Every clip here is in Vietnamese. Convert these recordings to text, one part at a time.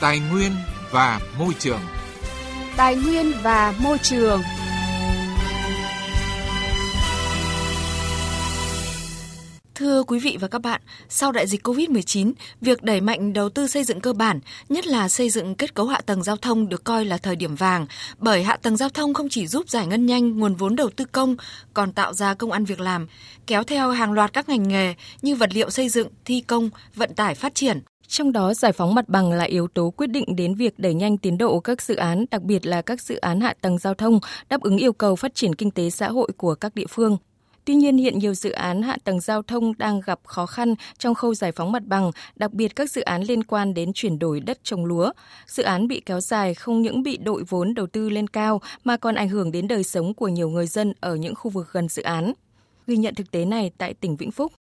Tài nguyên và môi trường. Tài nguyên và môi trường. Thưa quý vị và các bạn, sau đại dịch COVID-19, việc đẩy mạnh đầu tư xây dựng cơ bản, nhất là xây dựng kết cấu hạ tầng giao thông được coi là thời điểm vàng, bởi hạ tầng giao thông không chỉ giúp giải ngân nhanh nguồn vốn đầu tư công, còn tạo ra công ăn việc làm, kéo theo hàng loạt các ngành nghề như vật liệu xây dựng, thi công, vận tải phát triển. Trong đó, giải phóng mặt bằng là yếu tố quyết định đến việc đẩy nhanh tiến độ các dự án, đặc biệt là các dự án hạ tầng giao thông, đáp ứng yêu cầu phát triển kinh tế xã hội của các địa phương. Tuy nhiên, hiện nhiều dự án hạ tầng giao thông đang gặp khó khăn trong khâu giải phóng mặt bằng, đặc biệt các dự án liên quan đến chuyển đổi đất trồng lúa. Dự án bị kéo dài không những bị đội vốn đầu tư lên cao mà còn ảnh hưởng đến đời sống của nhiều người dân ở những khu vực gần dự án. Ghi nhận thực tế này tại tỉnh Vĩnh Phúc.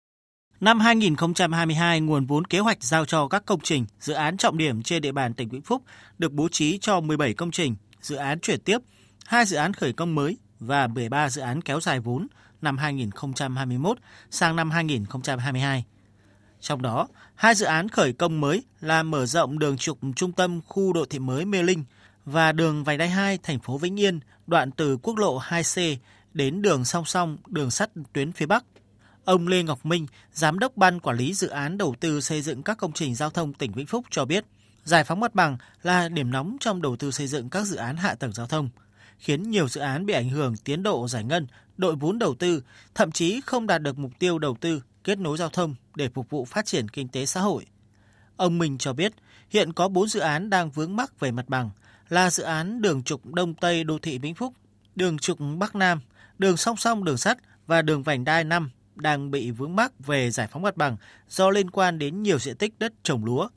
Năm 2022, nguồn vốn kế hoạch giao cho các công trình, dự án trọng điểm trên địa bàn tỉnh Vĩnh Phúc được bố trí cho 17 công trình, dự án chuyển tiếp, hai dự án khởi công mới và 13 dự án kéo dài vốn năm 2021 sang năm 2022. Trong đó, hai dự án khởi công mới là mở rộng đường trục trung tâm khu đô thị mới Mê Linh và đường vành đai 2 thành phố Vĩnh Yên, đoạn từ quốc lộ 2C đến đường song song đường sắt tuyến phía Bắc. Ông Lê Ngọc Minh, Giám đốc Ban Quản lý Dự án Đầu tư xây dựng các công trình giao thông tỉnh Vĩnh Phúc cho biết, giải phóng mặt bằng là điểm nóng trong đầu tư xây dựng các dự án hạ tầng giao thông, khiến nhiều dự án bị ảnh hưởng tiến độ giải ngân, đội vốn đầu tư, thậm chí không đạt được mục tiêu đầu tư kết nối giao thông để phục vụ phát triển kinh tế xã hội. Ông Minh cho biết, hiện có 4 dự án đang vướng mắc về mặt bằng là dự án đường trục Đông Tây đô thị Vĩnh Phúc, đường trục Bắc Nam, đường song song đường sắt và đường vành đai 5 đang bị vướng mắc về giải phóng mặt bằng do liên quan đến nhiều diện tích đất trồng lúa.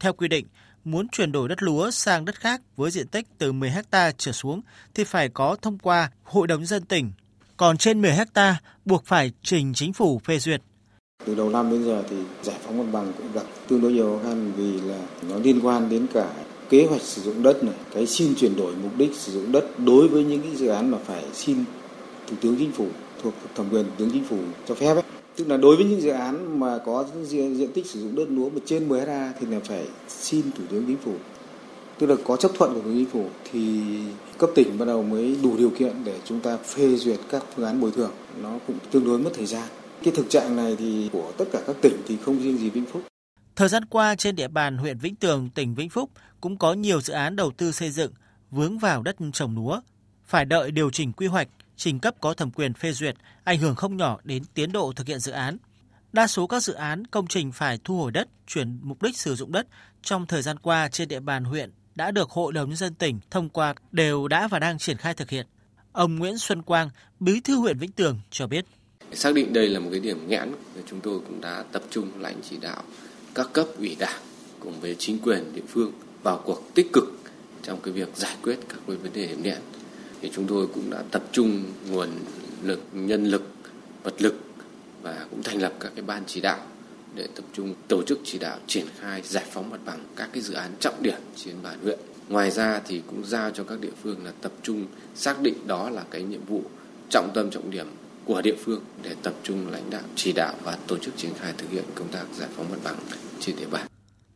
Theo quy định, muốn chuyển đổi đất lúa sang đất khác với diện tích từ 10 ha trở xuống thì phải có thông qua Hội đồng dân tỉnh, còn trên 10 ha buộc phải trình chính phủ phê duyệt. Từ đầu năm đến giờ thì giải phóng mặt bằng cũng gặp tương đối nhiều khó khăn vì là nó liên quan đến cả kế hoạch sử dụng đất này, cái xin chuyển đổi mục đích sử dụng đất đối với những cái dự án mà phải xin Thủ tướng Chính phủ thuộc thẩm quyền Thủ tướng Chính phủ cho phép ấy. Tức là đối với những dự án mà có diện, diện tích sử dụng đất lúa mà trên 10 ha thì là phải xin Thủ tướng Chính phủ. Tức là có chấp thuận của Thủ tướng Chính phủ thì cấp tỉnh bắt đầu mới đủ điều kiện để chúng ta phê duyệt các phương án bồi thường. Nó cũng tương đối mất thời gian. Cái thực trạng này thì của tất cả các tỉnh thì không riêng gì Vĩnh Phúc. Thời gian qua trên địa bàn huyện Vĩnh Tường, tỉnh Vĩnh Phúc cũng có nhiều dự án đầu tư xây dựng vướng vào đất trồng lúa, phải đợi điều chỉnh quy hoạch trình cấp có thẩm quyền phê duyệt, ảnh hưởng không nhỏ đến tiến độ thực hiện dự án. Đa số các dự án công trình phải thu hồi đất, chuyển mục đích sử dụng đất trong thời gian qua trên địa bàn huyện đã được Hội đồng nhân dân tỉnh thông qua đều đã và đang triển khai thực hiện. Ông Nguyễn Xuân Quang, Bí thư huyện Vĩnh Tường cho biết. Xác định đây là một cái điểm nghẽn, chúng tôi cũng đã tập trung lãnh chỉ đạo các cấp ủy đảng cùng với chính quyền địa phương vào cuộc tích cực trong cái việc giải quyết các vấn đề điểm nghẽn thì chúng tôi cũng đã tập trung nguồn lực, nhân lực, vật lực và cũng thành lập các cái ban chỉ đạo để tập trung tổ chức chỉ đạo triển khai giải phóng mặt bằng các cái dự án trọng điểm trên bàn huyện. Ngoài ra thì cũng giao cho các địa phương là tập trung xác định đó là cái nhiệm vụ trọng tâm trọng điểm của địa phương để tập trung lãnh đạo chỉ đạo và tổ chức triển khai thực hiện công tác giải phóng mặt bằng trên địa bàn.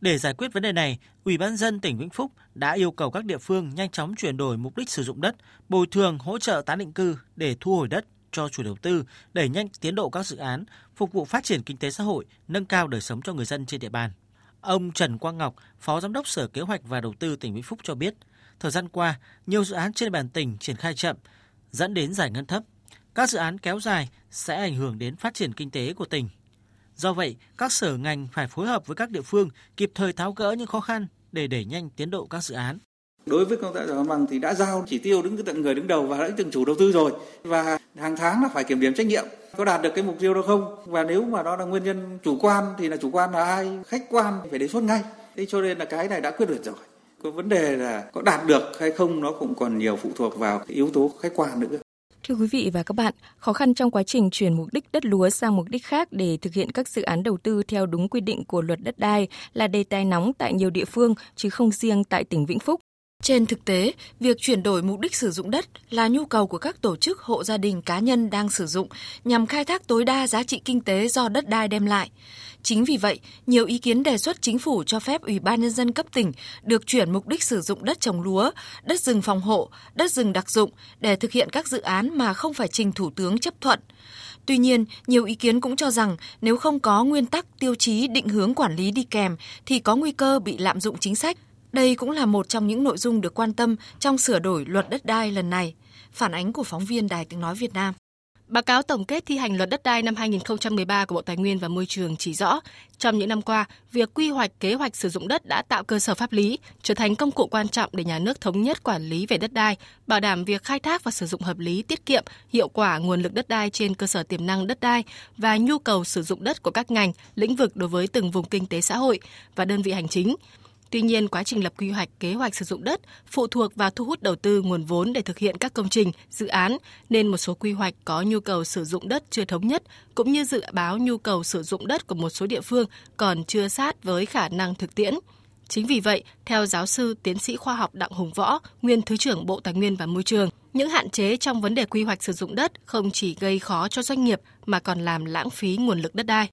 Để giải quyết vấn đề này, Ủy ban dân tỉnh Vĩnh Phúc đã yêu cầu các địa phương nhanh chóng chuyển đổi mục đích sử dụng đất, bồi thường hỗ trợ tái định cư để thu hồi đất cho chủ đầu tư, đẩy nhanh tiến độ các dự án, phục vụ phát triển kinh tế xã hội, nâng cao đời sống cho người dân trên địa bàn. Ông Trần Quang Ngọc, Phó Giám đốc Sở Kế hoạch và Đầu tư tỉnh Vĩnh Phúc cho biết, thời gian qua, nhiều dự án trên địa bàn tỉnh triển khai chậm, dẫn đến giải ngân thấp. Các dự án kéo dài sẽ ảnh hưởng đến phát triển kinh tế của tỉnh. Do vậy, các sở ngành phải phối hợp với các địa phương kịp thời tháo gỡ những khó khăn để đẩy nhanh tiến độ các dự án. Đối với công tác giải phóng bằng thì đã giao chỉ tiêu đứng tận người đứng đầu và đã từng chủ đầu tư rồi. Và hàng tháng là phải kiểm điểm trách nhiệm có đạt được cái mục tiêu đó không? Và nếu mà đó là nguyên nhân chủ quan thì là chủ quan là ai? Khách quan phải đề xuất ngay. Thế cho nên là cái này đã quyết định rồi. Có vấn đề là có đạt được hay không nó cũng còn nhiều phụ thuộc vào cái yếu tố khách quan nữa. Thưa quý vị và các bạn, khó khăn trong quá trình chuyển mục đích đất lúa sang mục đích khác để thực hiện các dự án đầu tư theo đúng quy định của luật đất đai là đề tài nóng tại nhiều địa phương chứ không riêng tại tỉnh Vĩnh Phúc. Trên thực tế, việc chuyển đổi mục đích sử dụng đất là nhu cầu của các tổ chức hộ gia đình cá nhân đang sử dụng nhằm khai thác tối đa giá trị kinh tế do đất đai đem lại. Chính vì vậy, nhiều ý kiến đề xuất chính phủ cho phép Ủy ban nhân dân cấp tỉnh được chuyển mục đích sử dụng đất trồng lúa, đất rừng phòng hộ, đất rừng đặc dụng để thực hiện các dự án mà không phải trình Thủ tướng chấp thuận. Tuy nhiên, nhiều ý kiến cũng cho rằng nếu không có nguyên tắc tiêu chí định hướng quản lý đi kèm thì có nguy cơ bị lạm dụng chính sách. Đây cũng là một trong những nội dung được quan tâm trong sửa đổi luật đất đai lần này. Phản ánh của phóng viên Đài Tiếng Nói Việt Nam. Báo cáo tổng kết thi hành luật đất đai năm 2013 của Bộ Tài nguyên và Môi trường chỉ rõ, trong những năm qua, việc quy hoạch kế hoạch sử dụng đất đã tạo cơ sở pháp lý, trở thành công cụ quan trọng để nhà nước thống nhất quản lý về đất đai, bảo đảm việc khai thác và sử dụng hợp lý, tiết kiệm, hiệu quả nguồn lực đất đai trên cơ sở tiềm năng đất đai và nhu cầu sử dụng đất của các ngành, lĩnh vực đối với từng vùng kinh tế xã hội và đơn vị hành chính, Tuy nhiên, quá trình lập quy hoạch kế hoạch sử dụng đất phụ thuộc vào thu hút đầu tư nguồn vốn để thực hiện các công trình, dự án, nên một số quy hoạch có nhu cầu sử dụng đất chưa thống nhất, cũng như dự báo nhu cầu sử dụng đất của một số địa phương còn chưa sát với khả năng thực tiễn. Chính vì vậy, theo giáo sư tiến sĩ khoa học Đặng Hùng Võ, nguyên Thứ trưởng Bộ Tài nguyên và Môi trường, những hạn chế trong vấn đề quy hoạch sử dụng đất không chỉ gây khó cho doanh nghiệp mà còn làm lãng phí nguồn lực đất đai.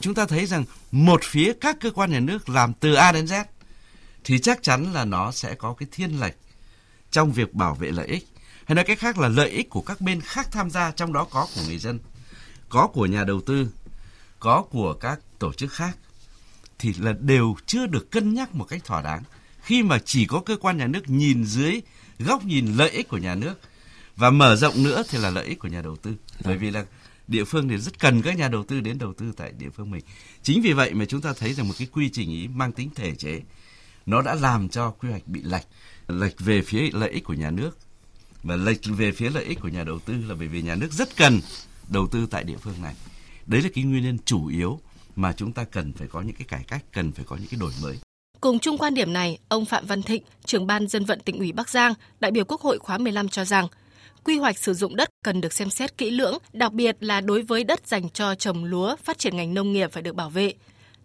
Chúng ta thấy rằng một phía các cơ quan nhà nước làm từ A đến Z thì chắc chắn là nó sẽ có cái thiên lệch trong việc bảo vệ lợi ích. Hay nói cách khác là lợi ích của các bên khác tham gia, trong đó có của người dân, có của nhà đầu tư, có của các tổ chức khác thì là đều chưa được cân nhắc một cách thỏa đáng. Khi mà chỉ có cơ quan nhà nước nhìn dưới góc nhìn lợi ích của nhà nước và mở rộng nữa thì là lợi ích của nhà đầu tư. Bởi vì là địa phương thì rất cần các nhà đầu tư đến đầu tư tại địa phương mình. Chính vì vậy mà chúng ta thấy rằng một cái quy trình ý mang tính thể chế nó đã làm cho quy hoạch bị lệch lệch về phía lợi ích của nhà nước. Và lệch về phía lợi ích của nhà đầu tư là bởi vì nhà nước rất cần đầu tư tại địa phương này. Đấy là cái nguyên nhân chủ yếu mà chúng ta cần phải có những cái cải cách cần phải có những cái đổi mới. Cùng chung quan điểm này, ông Phạm Văn Thịnh, trưởng ban dân vận tỉnh ủy Bắc Giang, đại biểu Quốc hội khóa 15 cho rằng, quy hoạch sử dụng đất cần được xem xét kỹ lưỡng, đặc biệt là đối với đất dành cho trồng lúa, phát triển ngành nông nghiệp phải được bảo vệ.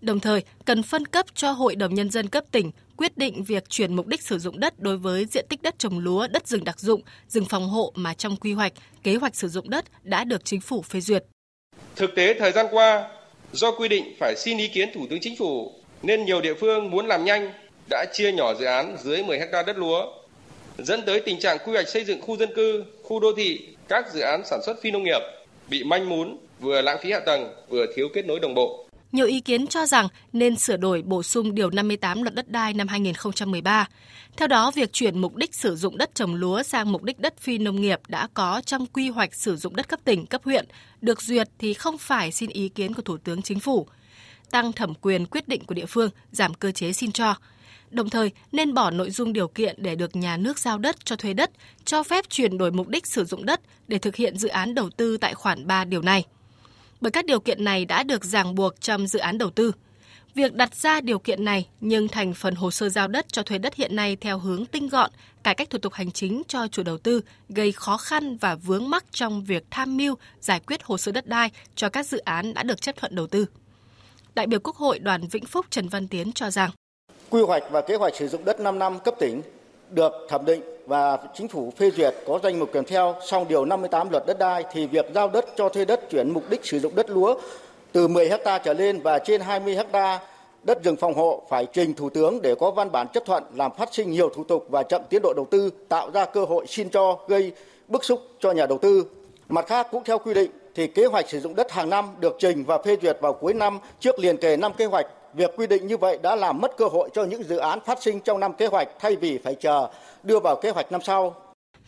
Đồng thời, cần phân cấp cho Hội đồng Nhân dân cấp tỉnh quyết định việc chuyển mục đích sử dụng đất đối với diện tích đất trồng lúa, đất rừng đặc dụng, rừng phòng hộ mà trong quy hoạch, kế hoạch sử dụng đất đã được chính phủ phê duyệt. Thực tế thời gian qua, do quy định phải xin ý kiến Thủ tướng Chính phủ nên nhiều địa phương muốn làm nhanh đã chia nhỏ dự án dưới 10 ha đất lúa, dẫn tới tình trạng quy hoạch xây dựng khu dân cư, khu đô thị, các dự án sản xuất phi nông nghiệp bị manh mún, vừa lãng phí hạ tầng, vừa thiếu kết nối đồng bộ. Nhiều ý kiến cho rằng nên sửa đổi bổ sung Điều 58 Luật Đất đai năm 2013. Theo đó, việc chuyển mục đích sử dụng đất trồng lúa sang mục đích đất phi nông nghiệp đã có trong quy hoạch sử dụng đất cấp tỉnh, cấp huyện, được duyệt thì không phải xin ý kiến của Thủ tướng Chính phủ. Tăng thẩm quyền quyết định của địa phương, giảm cơ chế xin cho. Đồng thời, nên bỏ nội dung điều kiện để được nhà nước giao đất cho thuê đất, cho phép chuyển đổi mục đích sử dụng đất để thực hiện dự án đầu tư tại khoản 3 điều này bởi các điều kiện này đã được ràng buộc trong dự án đầu tư. Việc đặt ra điều kiện này nhưng thành phần hồ sơ giao đất cho thuê đất hiện nay theo hướng tinh gọn, cải cách thủ tục hành chính cho chủ đầu tư gây khó khăn và vướng mắc trong việc tham mưu giải quyết hồ sơ đất đai cho các dự án đã được chấp thuận đầu tư. Đại biểu Quốc hội đoàn Vĩnh Phúc Trần Văn Tiến cho rằng Quy hoạch và kế hoạch sử dụng đất 5 năm cấp tỉnh được thẩm định và chính phủ phê duyệt có danh mục kèm theo. Song điều 58 luật đất đai thì việc giao đất cho thuê đất chuyển mục đích sử dụng đất lúa từ 10 ha trở lên và trên 20 ha đất rừng phòng hộ phải trình thủ tướng để có văn bản chấp thuận làm phát sinh nhiều thủ tục và chậm tiến độ đầu tư, tạo ra cơ hội xin cho, gây bức xúc cho nhà đầu tư. Mặt khác, cũng theo quy định thì kế hoạch sử dụng đất hàng năm được trình và phê duyệt vào cuối năm trước liền kề năm kế hoạch việc quy định như vậy đã làm mất cơ hội cho những dự án phát sinh trong năm kế hoạch thay vì phải chờ đưa vào kế hoạch năm sau.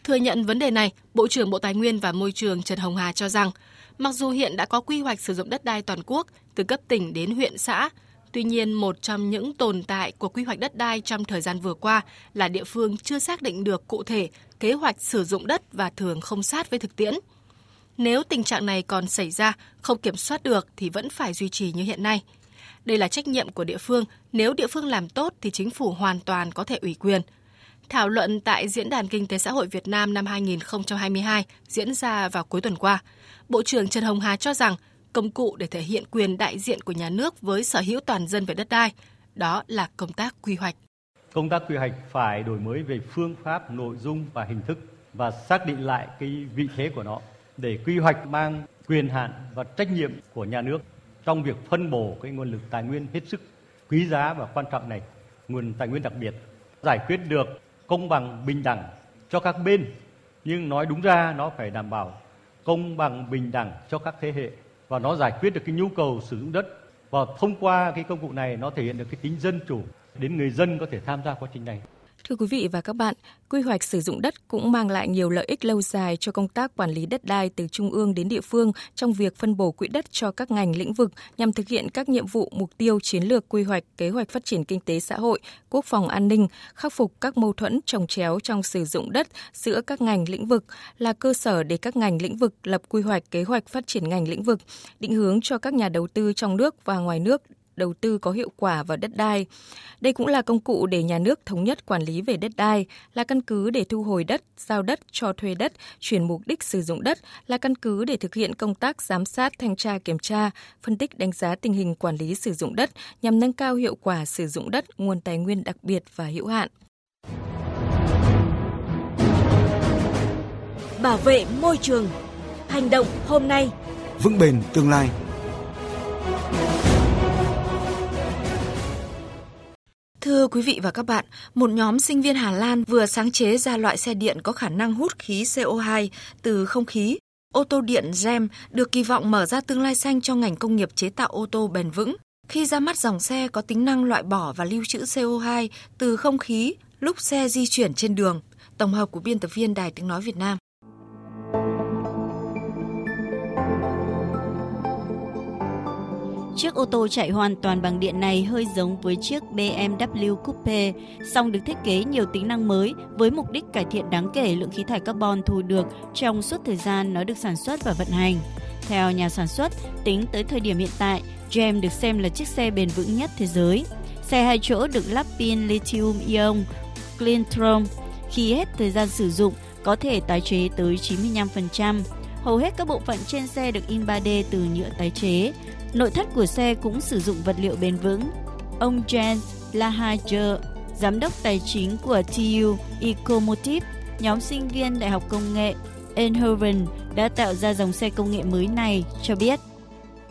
Thừa nhận vấn đề này, Bộ trưởng Bộ Tài nguyên và Môi trường Trần Hồng Hà cho rằng, mặc dù hiện đã có quy hoạch sử dụng đất đai toàn quốc từ cấp tỉnh đến huyện xã, Tuy nhiên, một trong những tồn tại của quy hoạch đất đai trong thời gian vừa qua là địa phương chưa xác định được cụ thể kế hoạch sử dụng đất và thường không sát với thực tiễn. Nếu tình trạng này còn xảy ra, không kiểm soát được thì vẫn phải duy trì như hiện nay. Đây là trách nhiệm của địa phương, nếu địa phương làm tốt thì chính phủ hoàn toàn có thể ủy quyền. Thảo luận tại Diễn đàn Kinh tế Xã hội Việt Nam năm 2022 diễn ra vào cuối tuần qua, Bộ trưởng Trần Hồng Hà cho rằng công cụ để thể hiện quyền đại diện của nhà nước với sở hữu toàn dân về đất đai, đó là công tác quy hoạch. Công tác quy hoạch phải đổi mới về phương pháp, nội dung và hình thức và xác định lại cái vị thế của nó để quy hoạch mang quyền hạn và trách nhiệm của nhà nước trong việc phân bổ cái nguồn lực tài nguyên hết sức quý giá và quan trọng này, nguồn tài nguyên đặc biệt, giải quyết được công bằng bình đẳng cho các bên, nhưng nói đúng ra nó phải đảm bảo công bằng bình đẳng cho các thế hệ và nó giải quyết được cái nhu cầu sử dụng đất và thông qua cái công cụ này nó thể hiện được cái tính dân chủ đến người dân có thể tham gia quá trình này. Thưa quý vị và các bạn, quy hoạch sử dụng đất cũng mang lại nhiều lợi ích lâu dài cho công tác quản lý đất đai từ trung ương đến địa phương trong việc phân bổ quỹ đất cho các ngành lĩnh vực nhằm thực hiện các nhiệm vụ mục tiêu chiến lược quy hoạch, kế hoạch phát triển kinh tế xã hội, quốc phòng an ninh, khắc phục các mâu thuẫn trồng chéo trong sử dụng đất giữa các ngành lĩnh vực là cơ sở để các ngành lĩnh vực lập quy hoạch kế hoạch phát triển ngành lĩnh vực, định hướng cho các nhà đầu tư trong nước và ngoài nước đầu tư có hiệu quả vào đất đai. Đây cũng là công cụ để nhà nước thống nhất quản lý về đất đai, là căn cứ để thu hồi đất, giao đất, cho thuê đất, chuyển mục đích sử dụng đất, là căn cứ để thực hiện công tác giám sát, thanh tra, kiểm tra, phân tích đánh giá tình hình quản lý sử dụng đất nhằm nâng cao hiệu quả sử dụng đất, nguồn tài nguyên đặc biệt và hữu hạn. Bảo vệ môi trường. Hành động hôm nay. Vững bền tương lai. Thưa quý vị và các bạn, một nhóm sinh viên Hà Lan vừa sáng chế ra loại xe điện có khả năng hút khí CO2 từ không khí. Ô tô điện GEM được kỳ vọng mở ra tương lai xanh cho ngành công nghiệp chế tạo ô tô bền vững. Khi ra mắt dòng xe có tính năng loại bỏ và lưu trữ CO2 từ không khí lúc xe di chuyển trên đường. Tổng hợp của biên tập viên Đài Tiếng Nói Việt Nam. Chiếc ô tô chạy hoàn toàn bằng điện này hơi giống với chiếc BMW Coupe, song được thiết kế nhiều tính năng mới với mục đích cải thiện đáng kể lượng khí thải carbon thu được trong suốt thời gian nó được sản xuất và vận hành. Theo nhà sản xuất, tính tới thời điểm hiện tại, GM được xem là chiếc xe bền vững nhất thế giới. Xe hai chỗ được lắp pin lithium-ion Clintron. Khi hết thời gian sử dụng, có thể tái chế tới 95%. Hầu hết các bộ phận trên xe được in 3D từ nhựa tái chế, Nội thất của xe cũng sử dụng vật liệu bền vững. Ông Jens Lahager, giám đốc tài chính của TU Ecomotive, nhóm sinh viên Đại học Công nghệ Eindhoven đã tạo ra dòng xe công nghệ mới này, cho biết.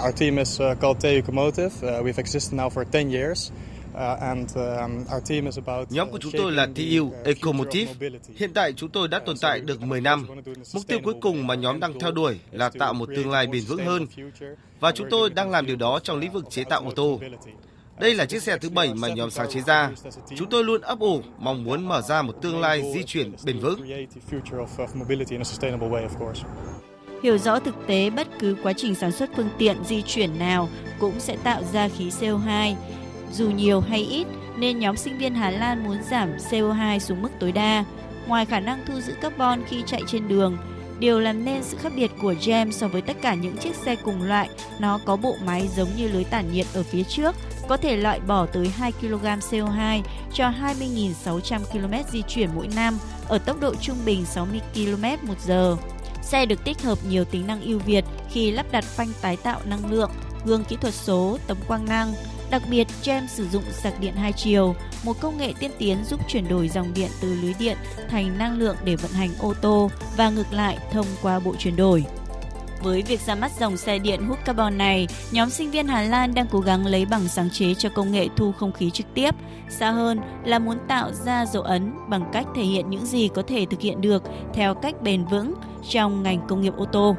Our team is uh, called TU Ecomotive. Uh, we've existed now for 10 years. Nhóm của chúng tôi là TU Ecomotive. Hiện tại chúng tôi đã tồn tại được 10 năm. Mục tiêu cuối cùng mà nhóm đang theo đuổi là tạo một tương lai bền vững hơn. Và chúng tôi đang làm điều đó trong lĩnh vực chế tạo ô tô. Đây là chiếc xe thứ bảy mà nhóm sáng chế ra. Chúng tôi luôn ấp ủ mong muốn mở ra một tương lai di chuyển bền vững. Hiểu rõ thực tế bất cứ quá trình sản xuất phương tiện di chuyển nào cũng sẽ tạo ra khí CO2 dù nhiều hay ít nên nhóm sinh viên Hà Lan muốn giảm CO2 xuống mức tối đa. Ngoài khả năng thu giữ carbon khi chạy trên đường, điều làm nên sự khác biệt của GEM so với tất cả những chiếc xe cùng loại, nó có bộ máy giống như lưới tản nhiệt ở phía trước, có thể loại bỏ tới 2 kg CO2 cho 20.600 km di chuyển mỗi năm ở tốc độ trung bình 60 km một giờ. Xe được tích hợp nhiều tính năng ưu việt khi lắp đặt phanh tái tạo năng lượng, gương kỹ thuật số, tấm quang năng, Đặc biệt, GEM sử dụng sạc điện hai chiều, một công nghệ tiên tiến giúp chuyển đổi dòng điện từ lưới điện thành năng lượng để vận hành ô tô và ngược lại thông qua bộ chuyển đổi. Với việc ra mắt dòng xe điện hút carbon này, nhóm sinh viên Hà Lan đang cố gắng lấy bằng sáng chế cho công nghệ thu không khí trực tiếp. Xa hơn là muốn tạo ra dấu ấn bằng cách thể hiện những gì có thể thực hiện được theo cách bền vững trong ngành công nghiệp ô tô.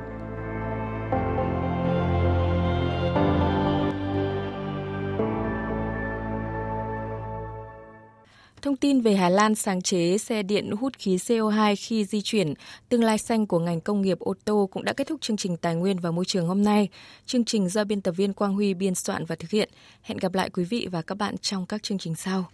Thông tin về Hà Lan sáng chế xe điện hút khí CO2 khi di chuyển, tương lai xanh của ngành công nghiệp ô tô cũng đã kết thúc chương trình Tài nguyên và Môi trường hôm nay. Chương trình do biên tập viên Quang Huy biên soạn và thực hiện. Hẹn gặp lại quý vị và các bạn trong các chương trình sau.